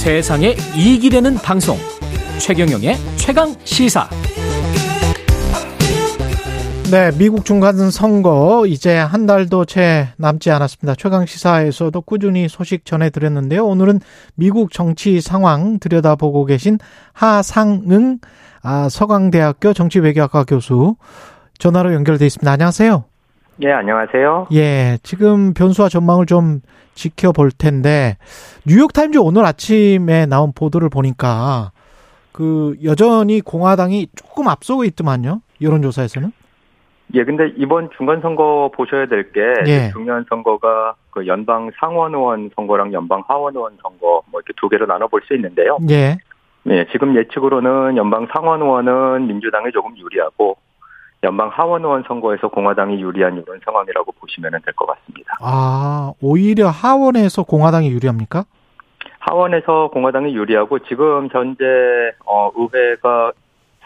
세상에 이익이 되는 방송 최경영의 최강 시사 네, 미국 중간 선거 이제 한 달도 채 남지 않았습니다. 최강 시사에서도 꾸준히 소식 전해드렸는데요. 오늘은 미국 정치 상황 들여다보고 계신 하상응 아, 서강대학교 정치외교학과 교수 전화로 연결돼 있습니다. 안녕하세요. 예, 안녕하세요. 예, 지금 변수와 전망을 좀 지켜볼 텐데 뉴욕타임즈 오늘 아침에 나온 보도를 보니까 그 여전히 공화당이 조금 앞서고 있더만요. 여론조사에서는. 예, 근데 이번 중간 선거 보셔야 될게 예. 중요한 선거가 그 연방 상원 의원 선거랑 연방 하원 의원 선거 뭐 이렇게 두 개로 나눠 볼 수 있는데요. 예. 네, 지금 예측으로는 연방 상원 의원은 민주당이 조금 유리하고 연방 하원 의원 선거에서 공화당이 유리한 이런 상황이라고 보시면 될 것 같습니다. 아, 오히려 하원에서 공화당이 유리합니까? 하원에서 공화당이 유리하고 지금 현재 어 의회가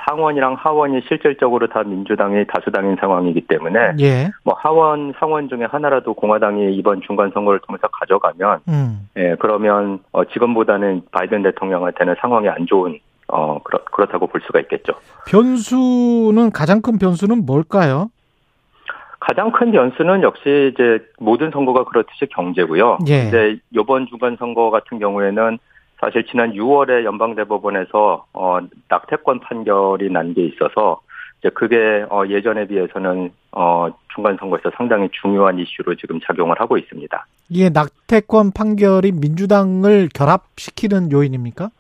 상원이랑 하원이 실질적으로 다 민주당이 다수당인 상황이기 때문에 예. 뭐 하원 상원 중에 하나라도 공화당이 이번 중간 선거를 통해서 가져가면 음. 예 그러면 어 지금보다는 바이든 대통령한테는 상황이 안 좋은 어 그렇, 그렇다고 볼 수가 있겠죠. 변수는 가장 큰 변수는 뭘까요? 가장 큰 변수는 역시 이제 모든 선거가 그렇듯이 경제고요. 예. 근데 이번 중간 선거 같은 경우에는 사실 지난 6월에 연방대법원에서 어 낙태권 판결이 난 게 있어서 이제 그게 어 예전에 비해서는 어 중간 선거에서 상당히 중요한 이슈로 지금 작용을 하고 있습니다. 이게 낙태권 판결이 민주당을 결합시키는 요인입니까?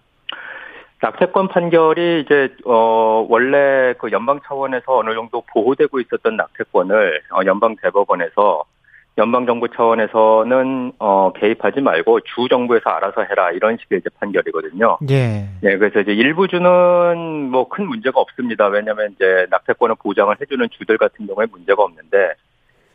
낙태권 판결이 이제 어 원래 그 연방 차원에서 어느 정도 보호되고 있었던 낙태권을 어 연방 대법원에서 연방 정부 차원에서는 어 개입하지 말고 주 정부에서 알아서 해라 이런 식의 이제 판결이거든요. 예. 네, 그래서 이제 일부 주는 뭐 큰 문제가 없습니다. 왜냐하면 이제 낙태권을 보장을 해주는 주들 같은 경우에 문제가 없는데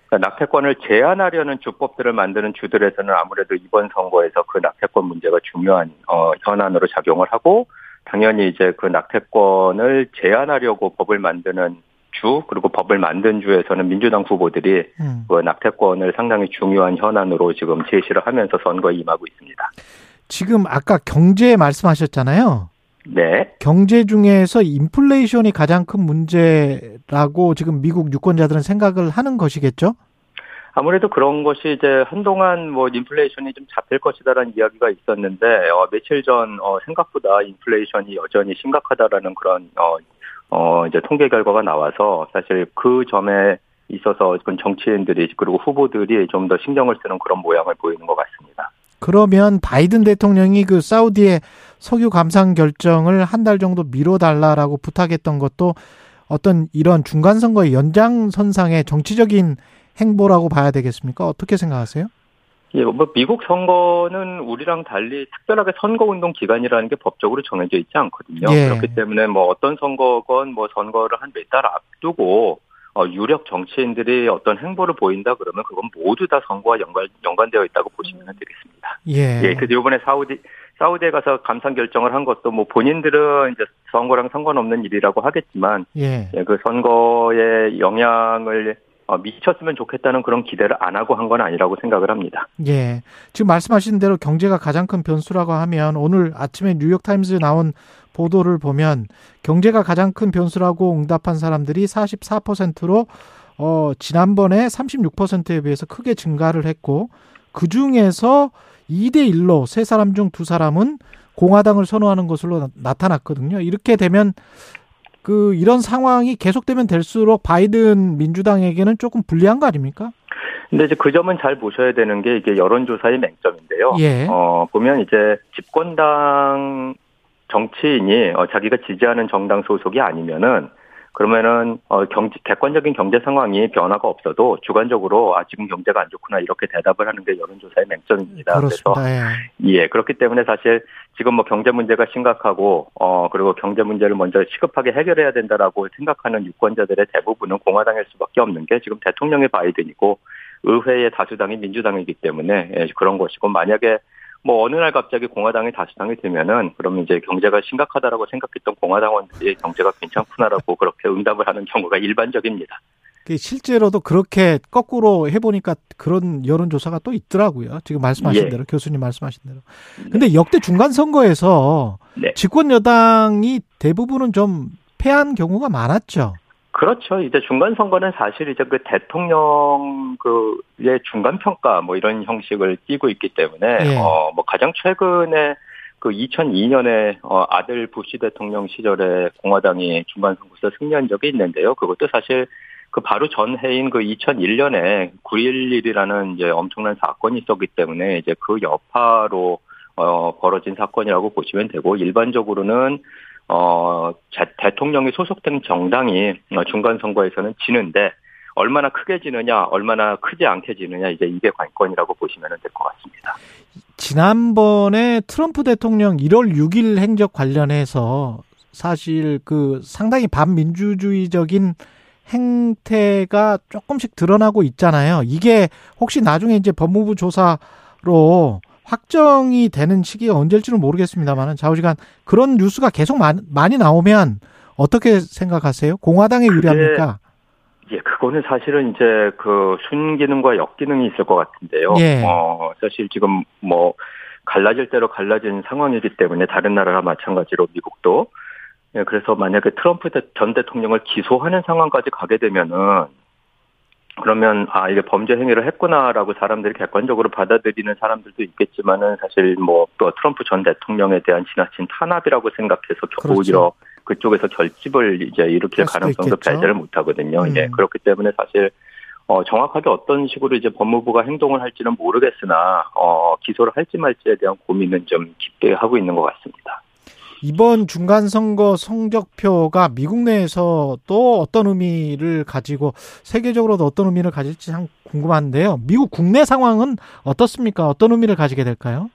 그러니까 낙태권을 제한하려는 주법들을 만드는 주들에서는 아무래도 이번 선거에서 그 낙태권 문제가 중요한 어 현안으로 작용을 하고 당연히 이제 그 낙태권을 제한하려고 법을 만드는 주 그리고 법을 만든 주에서는 민주당 후보들이 음. 그 낙태권을 상당히 중요한 현안으로 지금 제시를 하면서 선거에 임하고 있습니다. 지금 아까 경제 말씀하셨잖아요. 네. 경제 중에서 인플레이션이 가장 큰 문제라고 지금 미국 유권자들은 생각을 하는 것이겠죠? 아무래도 그런 것이 이제 한동안 뭐 인플레이션이 좀 잡힐 것이다라는 이야기가 있었는데 어, 며칠 전 어, 생각보다 인플레이션이 여전히 심각하다라는 그런 어, 어 이제 통계 결과가 나와서 사실 그 점에 있어서 그 정치인들이 그리고 후보들이 좀 더 신경을 쓰는 그런 모양을 보이는 것 같습니다. 그러면 바이든 대통령이 그 사우디의 석유 감산 결정을 한 달 정도 미뤄달라라고 부탁했던 것도 어떤 이런 중간 선거의 연장선상의 정치적인 행보라고 봐야 되겠습니까? 어떻게 생각하세요? 예, 뭐 미국 선거는 우리랑 달리 특별하게 선거 운동 기간이라는 게 법적으로 정해져 있지 않거든요. 예. 그렇기 때문에 뭐 어떤 선거건 뭐 선거를 한 몇 달 앞두고 어, 유력 정치인들이 어떤 행보를 보인다 그러면 그건 모두 다 선거와 연관 연관되어 있다고 보시면 되겠습니다. 예. 예, 그래서 이번에 사우디 사우디에 가서 감산 결정을 한 것도 뭐 본인들은 이제 선거랑 상관없는 일이라고 하겠지만 예. 예, 그 선거에 영향을 어, 미쳤으면 좋겠다는 그런 기대를 안 하고 한 건 아니라고 생각을 합니다. 예. 지금 말씀하신 대로 경제가 가장 큰 변수라고 하면 오늘 아침에 뉴욕 타임즈에 나온 보도를 보면 경제가 가장 큰 변수라고 응답한 사람들이 44%로 어 지난번에 36%에 비해서 크게 증가를 했고 그 중에서 2대 1로 세 사람 중 두 사람은 공화당을 선호하는 것으로 나- 나타났거든요. 이렇게 되면 그 이런 상황이 계속되면 될수록 바이든 민주당에게는 조금 불리한 거 아닙니까? 근데 이제 그 점은 잘 보셔야 되는 게 이게 여론조사의 맹점인데요. 예. 어, 보면 이제 집권당 정치인이 어, 자기가 지지하는 정당 소속이 아니면은 그러면은 어 경제 객관적인 경제 상황이 변화가 없어도 주관적으로 아 지금 경제가 안 좋구나 이렇게 대답을 하는 게 여론조사의 맹점입니다. 그래서 그렇습니다. 예. 예, 그렇기 때문에 사실 지금 뭐 경제 문제가 심각하고, 어, 그리고 경제 문제를 먼저 시급하게 해결해야 된다라고 생각하는 유권자들의 대부분은 공화당일 수밖에 없는 게 지금 대통령의 바이든이고, 의회의 다수당이 민주당이기 때문에 예, 그런 것이고, 만약에 뭐 어느 날 갑자기 공화당이 다수당이 되면은 그러면 이제 경제가 심각하다라고 생각했던 공화당원들이 경제가 괜찮구나라고 그렇게 응답을 하는 경우가 일반적입니다. 실제로도 그렇게 거꾸로 해보니까 그런 여론조사가 또 있더라고요. 지금 말씀하신 예. 대로 교수님 말씀하신 대로. 근데 역대 중간 선거에서 네. 집권 여당이 대부분은 좀 패한 경우가 많았죠. 그렇죠. 이제 중간 선거는 사실 이제 그 대통령 그의 중간 평가 뭐 이런 형식을 띠고 있기 때문에 예. 어뭐 가장 최근에 그 2002년에 어 아들 부시 대통령 시절에 공화당이 중간 선거에서 승리한 적이 있는데요. 그것도 사실 그 바로 전해인 그 2001년에 9.11이라는 이제 엄청난 사건이 있었기 때문에 이제 그 여파로 어 벌어진 사건이라고 보시면 되고 일반적으로는 어, 자- 대통령이 소속된 정당이 어, 중간 선거에서는 지는데 얼마나 크게 지느냐, 얼마나 크지 않게 지느냐 이제 이게 관건이라고 보시면 될 것 같습니다. 지난번에 트럼프 대통령 1월 6일 행적 관련해서 사실 그 상당히 반민주주의적인 행태가 조금씩 드러나고 있잖아요. 이게 혹시 나중에 이제 법무부 조사로 확정이 되는 시기가 언제일지는 모르겠습니다만은 좌우지간 그런 뉴스가 계속 많- 많이 나오면 어떻게 생각하세요? 공화당에 유리합니까? 예, 그거는 사실은 이제 그 순기능과 역기능이 있을 것 같은데요. 예. 어, 사실 지금 뭐 갈라질 대로 갈라진 상황이기 때문에 다른 나라와 마찬가지로 미국도 예, 그래서 만약에 트럼프 대- 전 대통령을 기소하는 상황까지 가게 되면은 그러면 아 이게 범죄 행위를 했구나라고 사람들이 객관적으로 받아들이는 사람들도 있겠지만은 사실 뭐 또 트럼프 전 대통령에 대한 지나친 탄압이라고 생각해서 그렇죠. 오히려 그쪽에서 결집을 이제 일으킬 가능성도 있겠죠. 배제를 못 하거든요. 음. 예, 그렇기 때문에 사실 어, 정확하게 어떤 식으로 이제 법무부가 행동을 할지는 모르겠으나 어, 기소를 할지 말지에 대한 고민은 좀 깊게 하고 있는 것 같습니다. 이번 중간 선거 성적표가 미국 내에서 또 어떤 의미를 가지고 세계적으로도 어떤 의미를 가질지 참 궁금한데요. 미국 국내 상황은 어떻습니까? 어떤 의미를 가지게 될까요?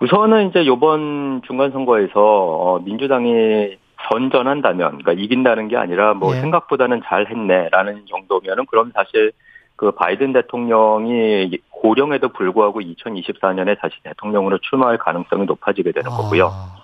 우선은 이제 이번 중간 선거에서 어, 민주당이 선전한다면, 그러니까 이긴다는 게 아니라 뭐 예. 생각보다는 잘 했네라는 정도면은 그럼 사실 그 바이든 대통령이 고령에도 불구하고 2024년에 다시 대통령으로 출마할 가능성이 높아지게 되는 거고요. 아,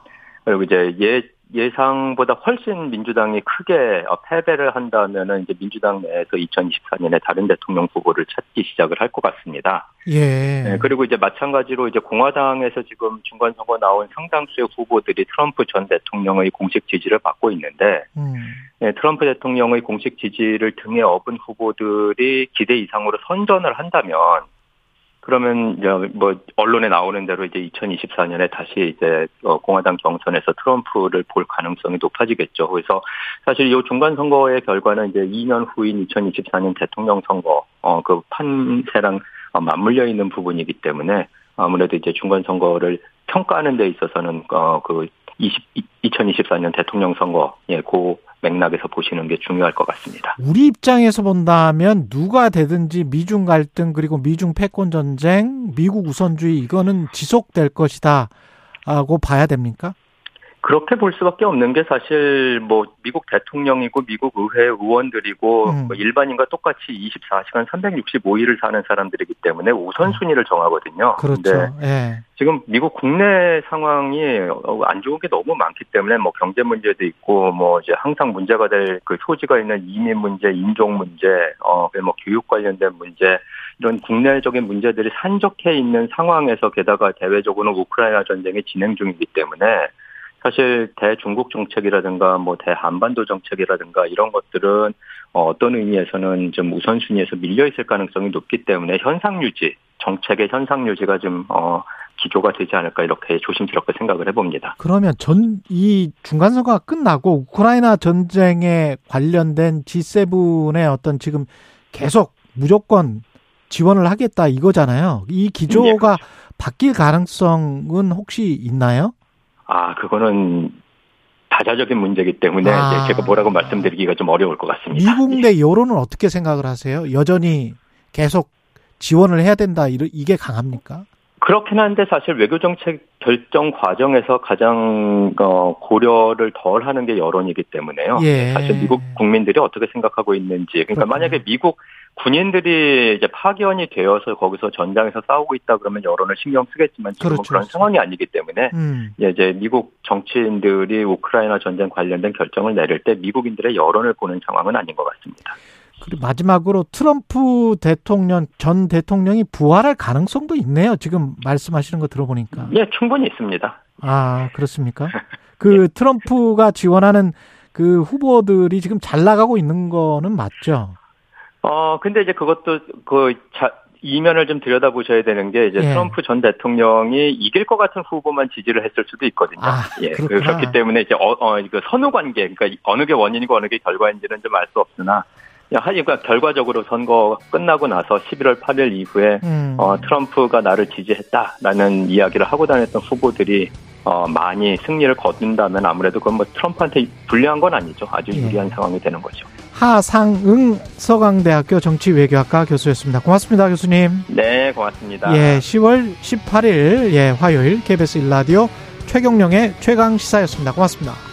그리고 이제 예, 예상보다 훨씬 민주당이 크게 어, 패배를 한다면은 이제 민주당 내에서 2024년에 다른 대통령 후보를 찾기 시작을 할 것 같습니다. 예. 네, 그리고 이제 마찬가지로 이제 공화당에서 지금 중간 선거 나온 상당수의 후보들이 트럼프 전 대통령의 공식 지지를 받고 있는데 음, 네, 트럼프 대통령의 공식 지지를 등에 업은 후보들이 기대 이상으로 선전을 한다면 그러면 뭐 언론에 나오는 대로 이제 2024년에 다시 이제 어, 공화당 경선에서 트럼프를 볼 가능성이 높아지겠죠. 그래서 사실 이 중간 선거의 결과는 이제 2년 후인 2024년 대통령 선거 어 그 판세랑 어, 맞물려 있는 부분이기 때문에 아무래도 이제 중간 선거를 평가하는 데 있어서는 어그 20, 2024년 대통령 선거 예 그 맥락에서 보시는 게 중요할 것 같습니다. 우리 입장에서 본다면 누가 되든지 미중 갈등 그리고 미중 패권 전쟁, 미국 우선주의 이거는 지속될 것이다. 하고 봐야 됩니까? 그렇게 볼 수밖에 없는 게 사실 뭐 미국 대통령이고 미국 의회 의원들이고 음. 뭐 일반인과 똑같이 24시간 365일을 사는 사람들이기 때문에 우선순위를 정하거든요. 그렇죠. 근데 예. 지금 미국 국내 상황이 어, 안 좋은 게 너무 많기 때문에 뭐 경제 문제도 있고 뭐 이제 항상 문제가 될 그 소지가 있는 이민 문제, 인종 문제, 어뭐 교육 관련된 문제 이런 국내적인 문제들이 산적해 있는 상황에서 게다가 대외적으로는 우크라이나 전쟁이 진행 중이기 때문에 사실 대중국 정책이라든가 뭐 대한반도 정책이라든가 이런 것들은 어, 어떤 의미에서는 좀 우선순위에서 밀려 있을 가능성이 높기 때문에 현상 유지 정책의 현상 유지가 좀 어, 기조가 되지 않을까 이렇게 조심스럽게 생각을 해봅니다. 그러면 전 이 중간 선거가 끝나고 우크라이나 전쟁에 관련된 G7의 어떤 지금 계속 무조건 지원을 하겠다 이거잖아요. 이 기조가 예, 그렇죠. 바뀔 가능성은 혹시 있나요? 아 그거는 다자적인 문제이기 때문에 아. 제가 뭐라고 말씀드리기가 좀 어려울 것 같습니다. 미국 내 여론은 어떻게 생각을 하세요? 여전히 계속 지원을 해야 된다 이게 강합니까? 그렇긴 한데 사실 외교 정책 결정 과정에서 가장 어, 고려를 덜 하는 게 여론이기 때문에요. 예. 사실 미국 국민들이 어떻게 생각하고 있는지. 그러니까 그렇군요. 만약에 미국 군인들이 이제 파견이 되어서 거기서 전장에서 싸우고 있다 그러면 여론을 신경 쓰겠지만 지금은 그렇죠. 그런 상황이 아니기 때문에 음. 예, 이제 미국 정치인들이 우크라이나 전쟁 관련된 결정을 내릴 때 미국인들의 여론을 보는 상황은 아닌 것 같습니다. 그리고 마지막으로 트럼프 대통령 전 대통령이 부활할 가능성도 있네요. 지금 말씀하시는 거 들어보니까. 예, 충분히 있습니다. 아 그렇습니까? 그 트럼프가 지원하는 그 후보들이 지금 잘 나가고 있는 거는 맞죠? 어, 근데 이제 그것도 그 자, 이면을 좀 들여다보셔야 되는 게 이제 예. 트럼프 전 대통령이 이길 것 같은 후보만 지지를 했을 수도 있거든요. 아, 예, 그렇구나. 그렇기 때문에 이제 어, 어, 그 선후 관계, 그러니까 어느 게 원인이고 어느 게 결과인지는 좀 알 수 없으나, 하니까 결과적으로 선거 끝나고 나서 11월 8일 이후에 음. 어, 트럼프가 나를 지지했다라는 이야기를 하고 다녔던 후보들이 어, 많이 승리를 거둔다면 아무래도 그건 뭐 트럼프한테 불리한 건 아니죠. 아주 예. 유리한 상황이 되는 거죠. 하상응 서강대학교 정치외교학과 교수였습니다. 고맙습니다, 교수님. 네, 고맙습니다. 예, 10월 18일 예, 화요일 KBS 일라디오 최경령의 최강 시사였습니다. 고맙습니다.